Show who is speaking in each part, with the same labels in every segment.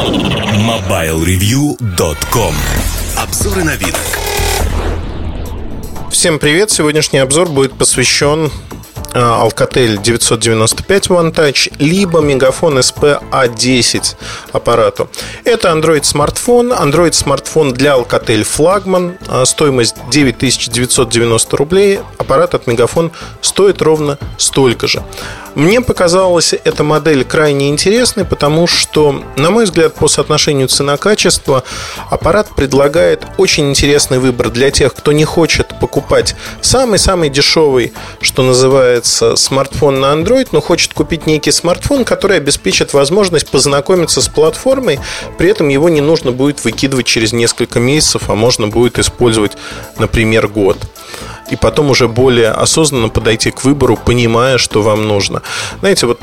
Speaker 1: MobileReview.com Обзоры на вид.
Speaker 2: Всем привет! Сегодняшний обзор будет посвящен Alcatel 995 One Touch, либо Мегафон SP A10 аппарату. Это Android смартфон. Android смартфон для Alcatel флагман. А, стоимость 9990 рублей. Аппарат от Мегафон стоит ровно столько же. Мне показалась эта модель крайне интересной, потому что, на мой взгляд, по соотношению цена-качество аппарат предлагает очень интересный выбор для тех, кто не хочет покупать самый-самый дешевый, что называется, смартфон на Android, но хочет купить некий смартфон, который обеспечит возможность познакомиться с платформой, при этом его не нужно будет выкидывать через несколько месяцев, а можно будет использовать, например, год и потом уже более осознанно подойти к выбору, понимая, что вам нужно. Знаете, вот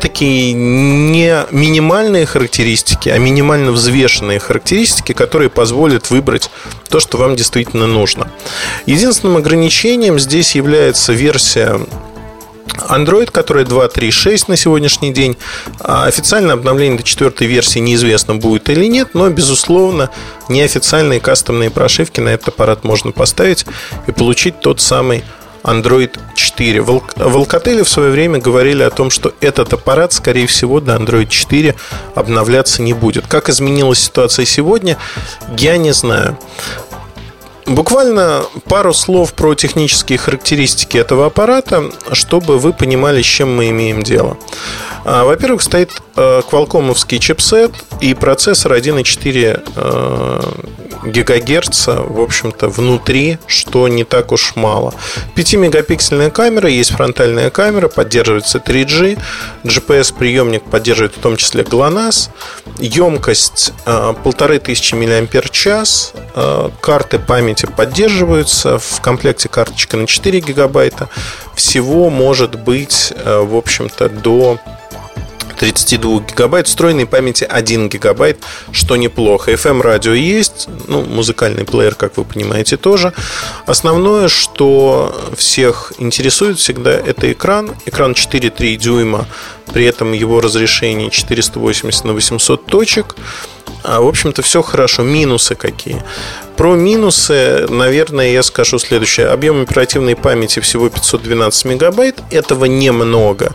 Speaker 2: такие не минимальные характеристики, а минимально взвешенные характеристики, которые позволят выбрать то, что вам действительно нужно. Единственным ограничением здесь является версия Android, который 2.3.6 на сегодняшний день. А официальное обновление до четвертой версии неизвестно будет или нет, но, безусловно, неофициальные кастомные прошивки на этот аппарат можно поставить и получить тот самый Android 4. В Alcatel в свое время говорили о том, что этот аппарат, скорее всего, до Android 4 обновляться не будет. Как изменилась ситуация сегодня, я не знаю. Буквально пару слов про технические характеристики этого аппарата, чтобы вы понимали, с чем мы имеем дело. А, во-первых, стоит квалкомовский чипсет и процессор 1,4 гигагерца, в общем-то, внутри, что не так уж мало. 5-мегапиксельная камера, есть фронтальная камера, поддерживается 3G, GPS-приемник поддерживает в том числе GLONASS, емкость 1500 мАч, карты памяти поддерживаются, в комплекте карточка на 4 гигабайта, всего может быть, э, в общем-то, до 32 гигабайт, встроенной памяти 1 гигабайт, что неплохо. FM-радио есть, ну, музыкальный плеер, как вы понимаете, тоже. Основное, что всех интересует всегда, это экран. Экран 4,3 дюйма, при этом его разрешение 480 на 800 точек. А, в общем-то, все хорошо. Минусы какие? Про минусы, наверное, я скажу следующее. Объем оперативной памяти всего 512 мегабайт. Этого немного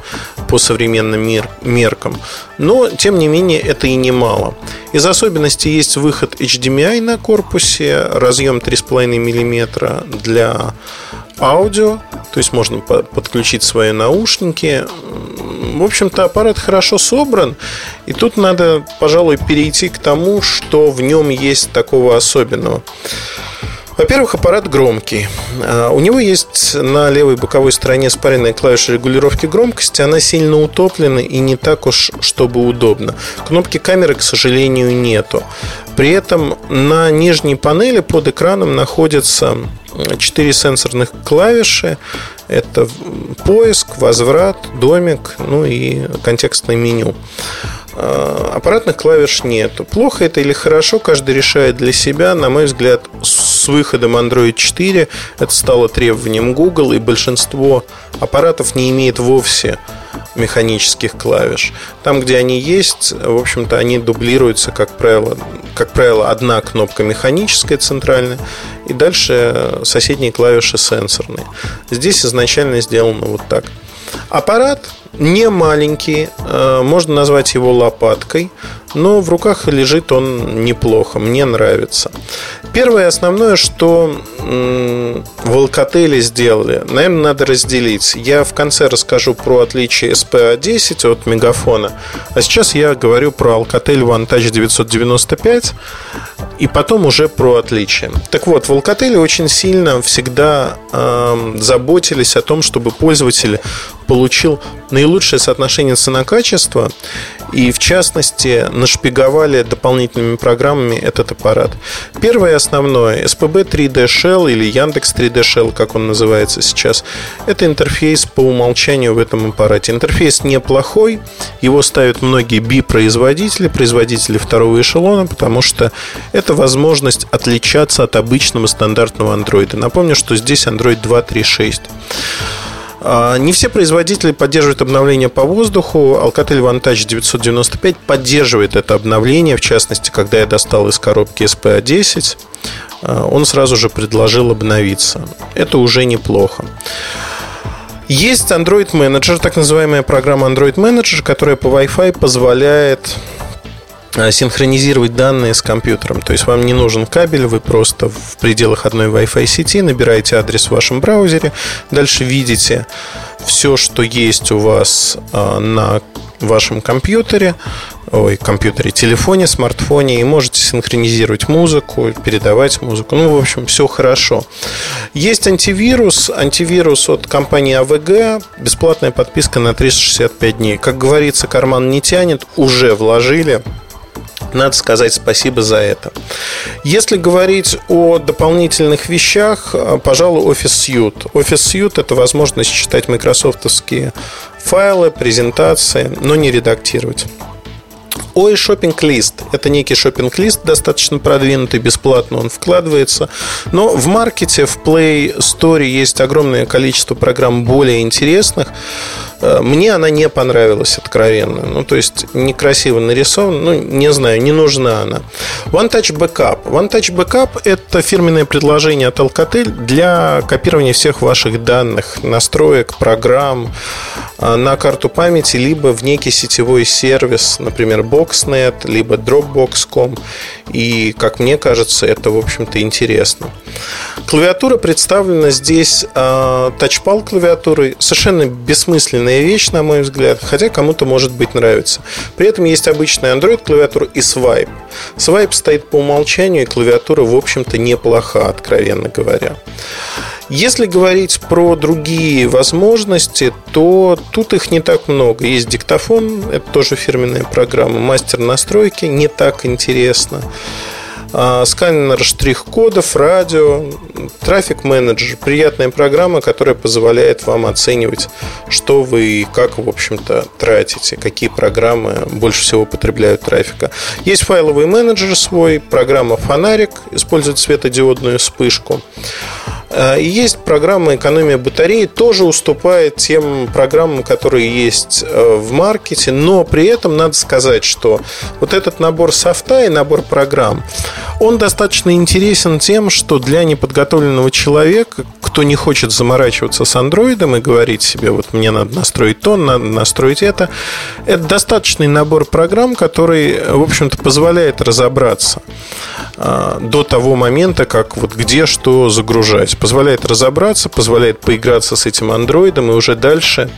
Speaker 2: по современным мер меркам. Но, тем не менее, это и немало. Из особенностей есть выход HDMI на корпусе, разъем 3,5 мм для аудио, то есть можно подключить свои наушники. В общем-то, аппарат хорошо собран, и тут надо, пожалуй, перейти к тому, что в нем есть такого особенного. Во-первых, аппарат громкий. А, у него есть на левой боковой стороне спаренная клавиша регулировки громкости. Она сильно утоплена и не так уж, чтобы удобно. Кнопки камеры, к сожалению, нету. При этом на нижней панели под экраном находятся 4 сенсорных клавиши. Это поиск, возврат, домик, ну и контекстное меню. А, аппаратных клавиш нет. Плохо это или хорошо, каждый решает для себя. На мой взгляд, с выходом Android 4 это стало требованием Google, и большинство аппаратов не имеет вовсе механических клавиш. Там, где они есть, в общем-то, они дублируются, как правило, как правило, одна кнопка механическая центральная, и дальше соседние клавиши сенсорные. Здесь изначально сделано вот так. Аппарат не маленький, э, можно назвать его лопаткой, но в руках лежит он неплохо, мне нравится. Первое основное, что в Alcatel сделали, наверное, надо разделить. Я в конце расскажу про отличие SPA10 от Мегафона, а сейчас я говорю про Alcatel One Touch 995 и потом уже про отличия. Так вот, в Alcatel очень сильно всегда э, заботились о том, чтобы пользователь получил наилучшее соотношение цена-качество и, в частности, нашпиговали дополнительными программами этот аппарат. Первое основное, SPB 3D Shell или Яндекс 3D Shell, как он называется сейчас, это интерфейс по умолчанию в этом аппарате. Интерфейс неплохой, его ставят многие B-производители, производители второго эшелона, потому что это возможность отличаться от обычного стандартного Android. Напомню, что здесь Android 2.3.6. А, не все производители поддерживают обновление по воздуху. Alcatel Vantage 995 поддерживает это обновление. В частности, когда я достал из коробки SPA10, а, он сразу же предложил обновиться. Это уже неплохо. Есть Android Manager, так называемая программа Android Manager, которая по Wi-Fi позволяет синхронизировать данные с компьютером. То есть вам не нужен кабель, вы просто в пределах одной Wi-Fi сети набираете адрес в вашем браузере, дальше видите все, что есть у вас а, на вашем компьютере, ой, компьютере, телефоне, смартфоне и можете синхронизировать музыку, передавать музыку. Ну, в общем, все хорошо. Есть антивирус. Антивирус от компании AVG. Бесплатная подписка на 365 дней. Как говорится, карман не тянет. Уже вложили. Надо сказать спасибо за это. Если говорить о дополнительных вещах, пожалуй, Office Suite. Office Suite – это возможность читать майкрософтовские файлы, презентации, но не редактировать. Ой, шопинг-лист. Это некий шопинг-лист, достаточно продвинутый, бесплатно он вкладывается. Но в маркете, в Play Store есть огромное количество программ более интересных. Э, мне она не понравилась откровенно. Ну, то есть, некрасиво нарисована. Ну, не знаю, не нужна она. One Touch Backup. One Touch Backup – это фирменное предложение от Alcatel для копирования всех ваших данных, настроек, программ э, на карту памяти, либо в некий сетевой сервис, например, Boxnet, либо Dropbox.com. И, как мне кажется, это, в общем-то, интересно. Клавиатура представлена здесь э, тачпал клавиатурой. Совершенно бессмысленная вещь, на мой взгляд, хотя кому-то, может быть, нравится. При этом есть обычная Android клавиатура и Swipe. Swipe стоит по умолчанию, и клавиатура, в общем-то, неплоха, откровенно говоря. Если говорить про другие возможности, то тут их не так много. Есть диктофон, это тоже фирменная программа, мастер настройки, не так интересно. А, сканер штрих-кодов, радио, трафик менеджер. Приятная программа, которая позволяет вам оценивать, что вы и как, в общем-то, тратите, какие программы больше всего потребляют трафика. Есть файловый менеджер свой, программа «Фонарик», использует светодиодную вспышку. И есть программа экономия батареи, тоже уступает тем программам, которые есть э, в маркете, но при этом надо сказать, что вот этот набор софта и набор программ, он достаточно интересен тем, что для неподготовленного человека, кто не хочет заморачиваться с андроидом и говорить себе, вот мне надо настроить то, надо настроить это, это достаточный набор программ, который, в общем-то, позволяет разобраться а, до того момента, как вот где что загружать позволяет разобраться, позволяет поиграться с этим андроидом и уже дальше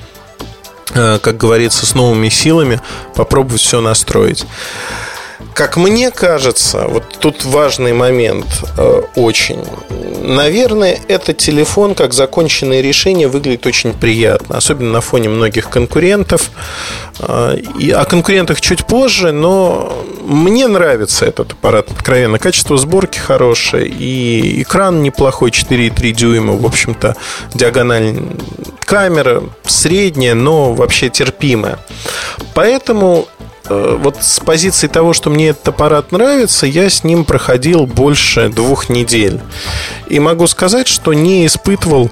Speaker 2: э, как говорится, с новыми силами попробовать все настроить. Как мне кажется, вот тут важный момент э, очень. Наверное, этот телефон как законченное решение выглядит очень приятно, особенно на фоне многих конкурентов. Э, и о конкурентах чуть позже, но мне нравится этот аппарат, откровенно. Качество сборки хорошее, и экран неплохой, 4,3 дюйма, в общем-то, диагональ камера средняя, но вообще терпимая. Поэтому вот с позиции того, что мне этот аппарат нравится, я с ним проходил больше двух недель. И могу сказать, что не испытывал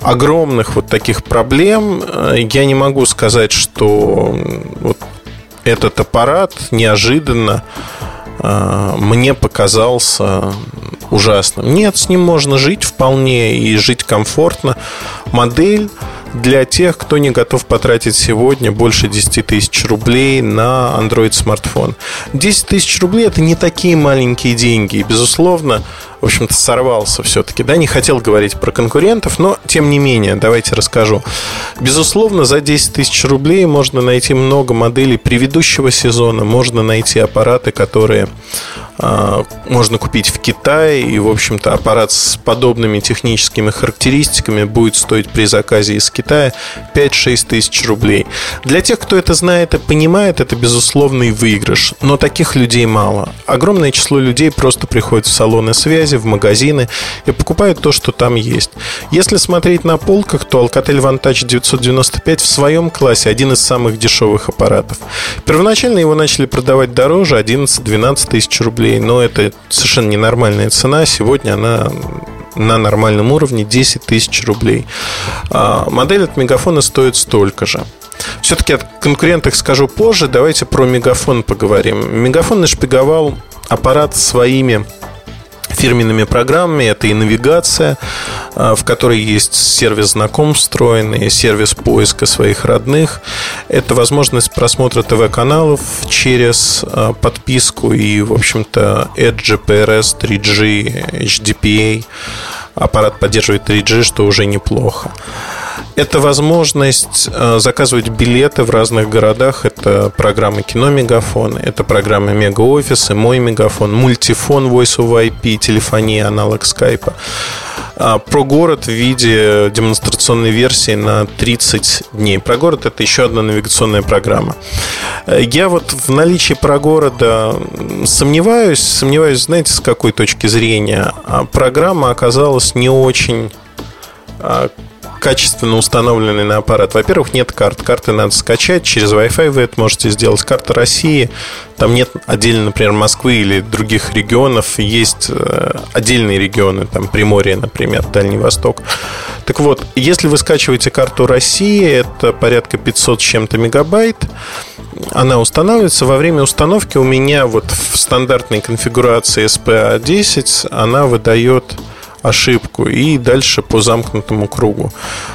Speaker 2: огромных вот таких проблем. Э, я не могу сказать, что вот этот аппарат неожиданно э, мне показался ужасным. Нет, с ним можно жить вполне и жить комфортно. Модель для тех, кто не готов потратить сегодня больше 10 тысяч рублей на Android смартфон. 10 тысяч рублей это не такие маленькие деньги. И, безусловно, в общем-то, сорвался все-таки. Да, не хотел говорить про конкурентов, но тем не менее, давайте расскажу. Безусловно, за 10 тысяч рублей можно найти много моделей предыдущего сезона, можно найти аппараты, которые а, можно купить в Китае, и, в общем-то, аппарат с подобными техническими характеристиками будет стоить при заказе из Китая 5-6 тысяч рублей. Для тех, кто это знает и понимает, это безусловный выигрыш, но таких людей мало. Огромное число людей просто приходит в салоны связи, в магазины и покупают то, что там есть. Если смотреть на полках, то Alcatel Vantage 995 в своем классе один из самых дешевых аппаратов. Первоначально его начали продавать дороже, 11-12 тысяч рублей, но это совершенно ненормальная цена. Сегодня она на нормальном уровне 10 тысяч рублей. А, модель от Мегафона стоит столько же. Все-таки о конкурентах скажу позже. Давайте про Мегафон поговорим. Мегафон нашпиговал аппарат своими фирменными программами. Это и навигация, а, в которой есть сервис знакомств встроенный, сервис поиска своих родных. Это возможность просмотра ТВ-каналов через а, подписку и, в общем-то, Edge, PRS, 3G, HDPA. Аппарат поддерживает 3G, что уже неплохо. Это возможность э, заказывать билеты в разных городах. Это программы Кино Мегафон, это программы Офисы, Мой Мегафон, Мультифон Voice over IP, телефония, аналог скайпа. А, про город в виде демонстрационной версии на 30 дней. Про город это еще одна навигационная программа. Э, я вот в наличии про города сомневаюсь, сомневаюсь, знаете, с какой точки зрения. А программа оказалась не очень а, качественно установленный на аппарат. Во-первых, нет карт. Карты надо скачать. Через Wi-Fi вы это можете сделать. Карта России. Там нет отдельно, например, Москвы или других регионов. Есть э, отдельные регионы, там Приморье, например, Дальний Восток. Так вот, если вы скачиваете карту России, это порядка 500 с чем-то мегабайт, она устанавливается. Во время установки у меня вот в стандартной конфигурации SPA10 она выдает ошибку и дальше по замкнутому кругу.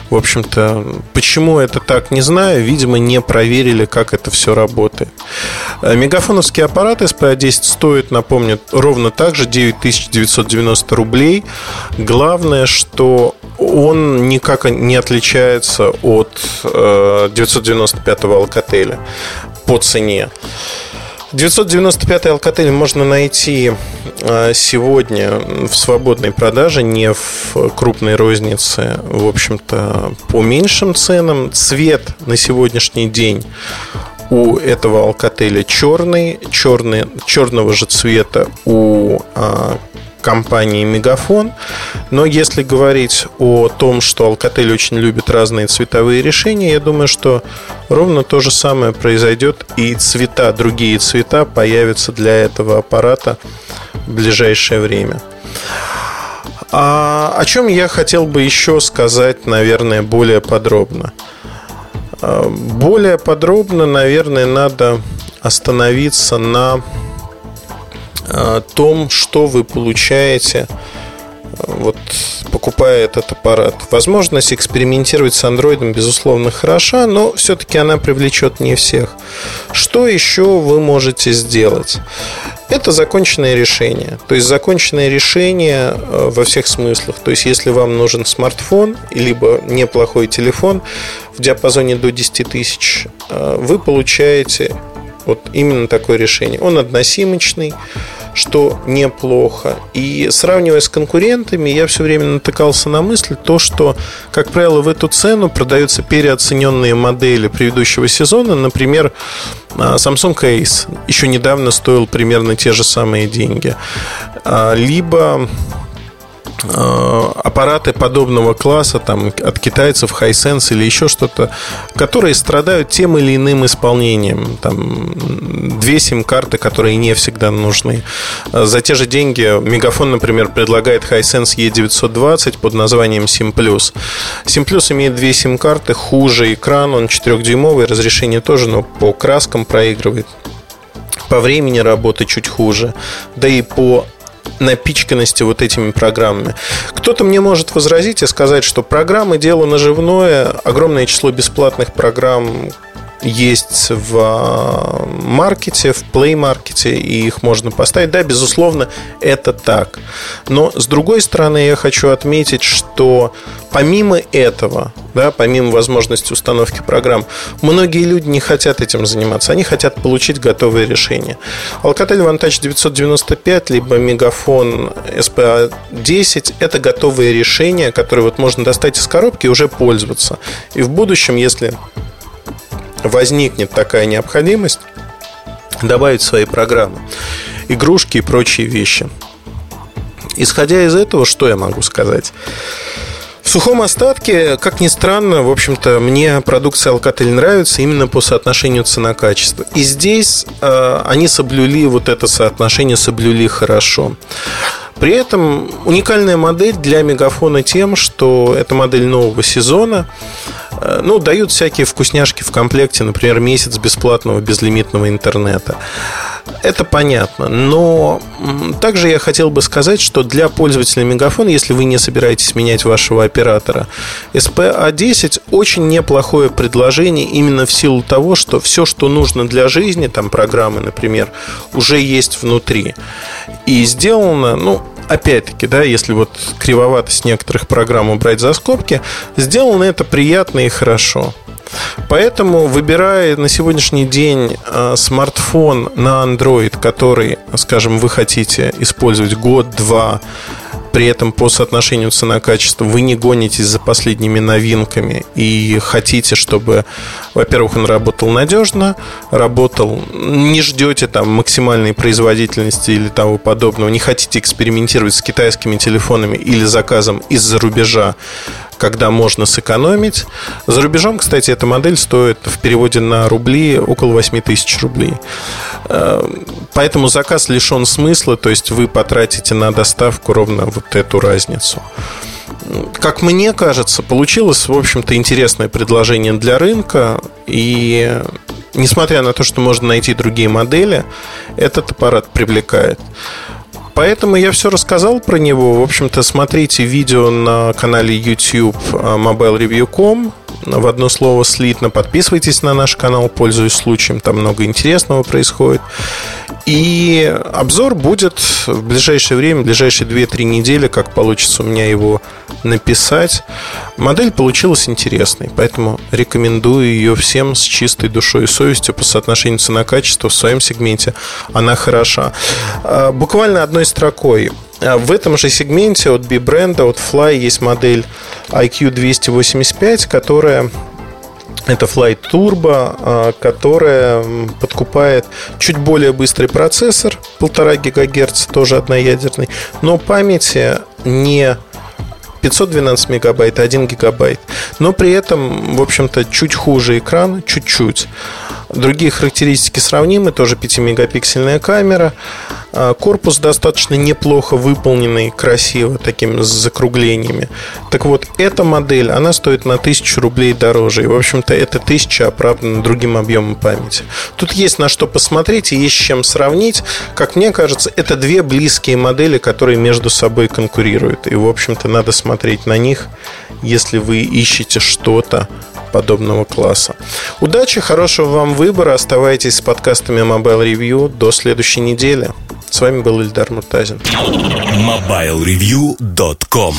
Speaker 2: В общем-то, почему это так, не знаю. Видимо, не проверили, как это все работает. Э, мегафоновский аппарат SPA10 стоит, напомню, ровно так же 9990 рублей. Главное, что он никак не отличается от 995-го э, Alcatel по цене. 995 Alcatel можно найти сегодня в свободной продаже, не в крупной рознице, в общем-то, по меньшим ценам. Цвет на сегодняшний день у этого алкотеля черный, черный черного же цвета у а, компании Мегафон. Но если говорить о том, что Alcatel очень любит разные цветовые решения, я думаю, что ровно то же самое произойдет и цвета, другие цвета появятся для этого аппарата ближайшее время. А о чем я хотел бы еще сказать, наверное, более подробно? А, более подробно, наверное, надо остановиться на том, что вы получаете вот покупая этот аппарат. Возможность экспериментировать с андроидом, безусловно, хороша, но все-таки она привлечет не всех. Что еще вы можете сделать? Это законченное решение. То есть законченное решение э, во всех смыслах. То есть если вам нужен смартфон, либо неплохой телефон в диапазоне до 10 тысяч, э, вы получаете вот именно такое решение. Он односимочный, что неплохо. И сравнивая с конкурентами, я все время натыкался на мысль, то, что, как правило, в эту цену продаются переоцененные модели предыдущего сезона. Например, а, Samsung Ace еще недавно стоил примерно те же самые деньги. А, либо аппараты подобного класса там, от китайцев, Hisense или еще что-то, которые страдают тем или иным исполнением. Там, две сим-карты, которые не всегда нужны. За те же деньги Мегафон, например, предлагает Hisense E920 под названием SIM+. SIM Plus имеет две сим-карты, хуже экран, он 4-дюймовый, разрешение тоже, но по краскам проигрывает по времени работы чуть хуже, да и по напичканности вот этими программами. Кто-то мне может возразить и сказать, что программы дело наживное, огромное число бесплатных программ есть в а, маркете, в Play маркете, и их можно поставить. Да, безусловно, это так. Но с другой стороны, я хочу отметить, что помимо этого, да, помимо возможности установки программ, многие люди не хотят этим заниматься. Они хотят получить готовое решение. Alcatel Vantage 995 либо Мегафон SPA10 это готовые решения, которые вот можно достать из коробки и уже пользоваться. И в будущем, если возникнет такая необходимость, добавить свои программы, игрушки и прочие вещи. Исходя из этого, что я могу сказать? В сухом остатке, как ни странно, в общем-то, мне продукция Alcatel нравится именно по соотношению цена-качество. И здесь э, они соблюли вот это соотношение, соблюли хорошо. При этом уникальная модель для Мегафона тем, что это модель нового сезона. Э, ну, дают всякие вкусняшки в комплекте, например, месяц бесплатного безлимитного интернета. Это понятно, но также я хотел бы сказать, что для пользователя Мегафон, если вы не собираетесь менять вашего оператора, SPA10 очень неплохое предложение именно в силу того, что все, что нужно для жизни, там программы, например, уже есть внутри. И сделано, ну, опять-таки, да, если вот кривоватость некоторых программ убрать за скобки, сделано это приятно и хорошо. Поэтому, выбирая на сегодняшний день э, смартфон на Android, который, скажем, вы хотите использовать год-два, при этом по соотношению цена-качество вы не гонитесь за последними новинками и хотите, чтобы, во-первых, он работал надежно, работал, не ждете там максимальной производительности или того подобного, не хотите экспериментировать с китайскими телефонами или заказом из-за рубежа, когда можно сэкономить. За рубежом, кстати, эта модель стоит в переводе на рубли около 8 тысяч рублей. Э, поэтому заказ лишен смысла, то есть вы потратите на доставку ровно вот эту разницу. Как мне кажется, получилось, в общем-то, интересное предложение для рынка. И несмотря на то, что можно найти другие модели, этот аппарат привлекает. Поэтому я все рассказал про него. В общем-то, смотрите видео на канале YouTube а, mobilereview.com в одно слово слитно. Подписывайтесь на наш канал, пользуясь случаем, там много интересного происходит. И обзор будет в ближайшее время, в ближайшие 2-3 недели, как получится у меня его написать. Модель получилась интересной, поэтому рекомендую ее всем с чистой душой и совестью по соотношению цена-качество в своем сегменте. Она хороша. А, буквально одной строкой. А, в этом же сегменте от B-бренда, от Fly есть модель IQ285, которая это Flight Turbo, а, которая подкупает чуть более быстрый процессор, 1,5 ГГц, тоже одноядерный, но памяти не 512 мегабайт, 1 гигабайт. Но при этом, в общем-то, чуть хуже экран, чуть-чуть. Другие характеристики сравнимы, тоже 5-мегапиксельная камера. А, корпус достаточно неплохо выполненный, красиво, такими с закруглениями. Так вот, эта модель, она стоит на 1000 рублей дороже. И, в общем-то, эта 1000 оправдана другим объемом памяти. Тут есть на что посмотреть и есть с чем сравнить. Как мне кажется, это две близкие модели, которые между собой конкурируют. И, в общем-то, надо смотреть на них, если вы ищете что-то подобного класса. Удачи, хорошего вам выбора. Оставайтесь с подкастами Mobile Review до следующей недели. С вами был Ильдар Муртазин.
Speaker 1: MobileReview.com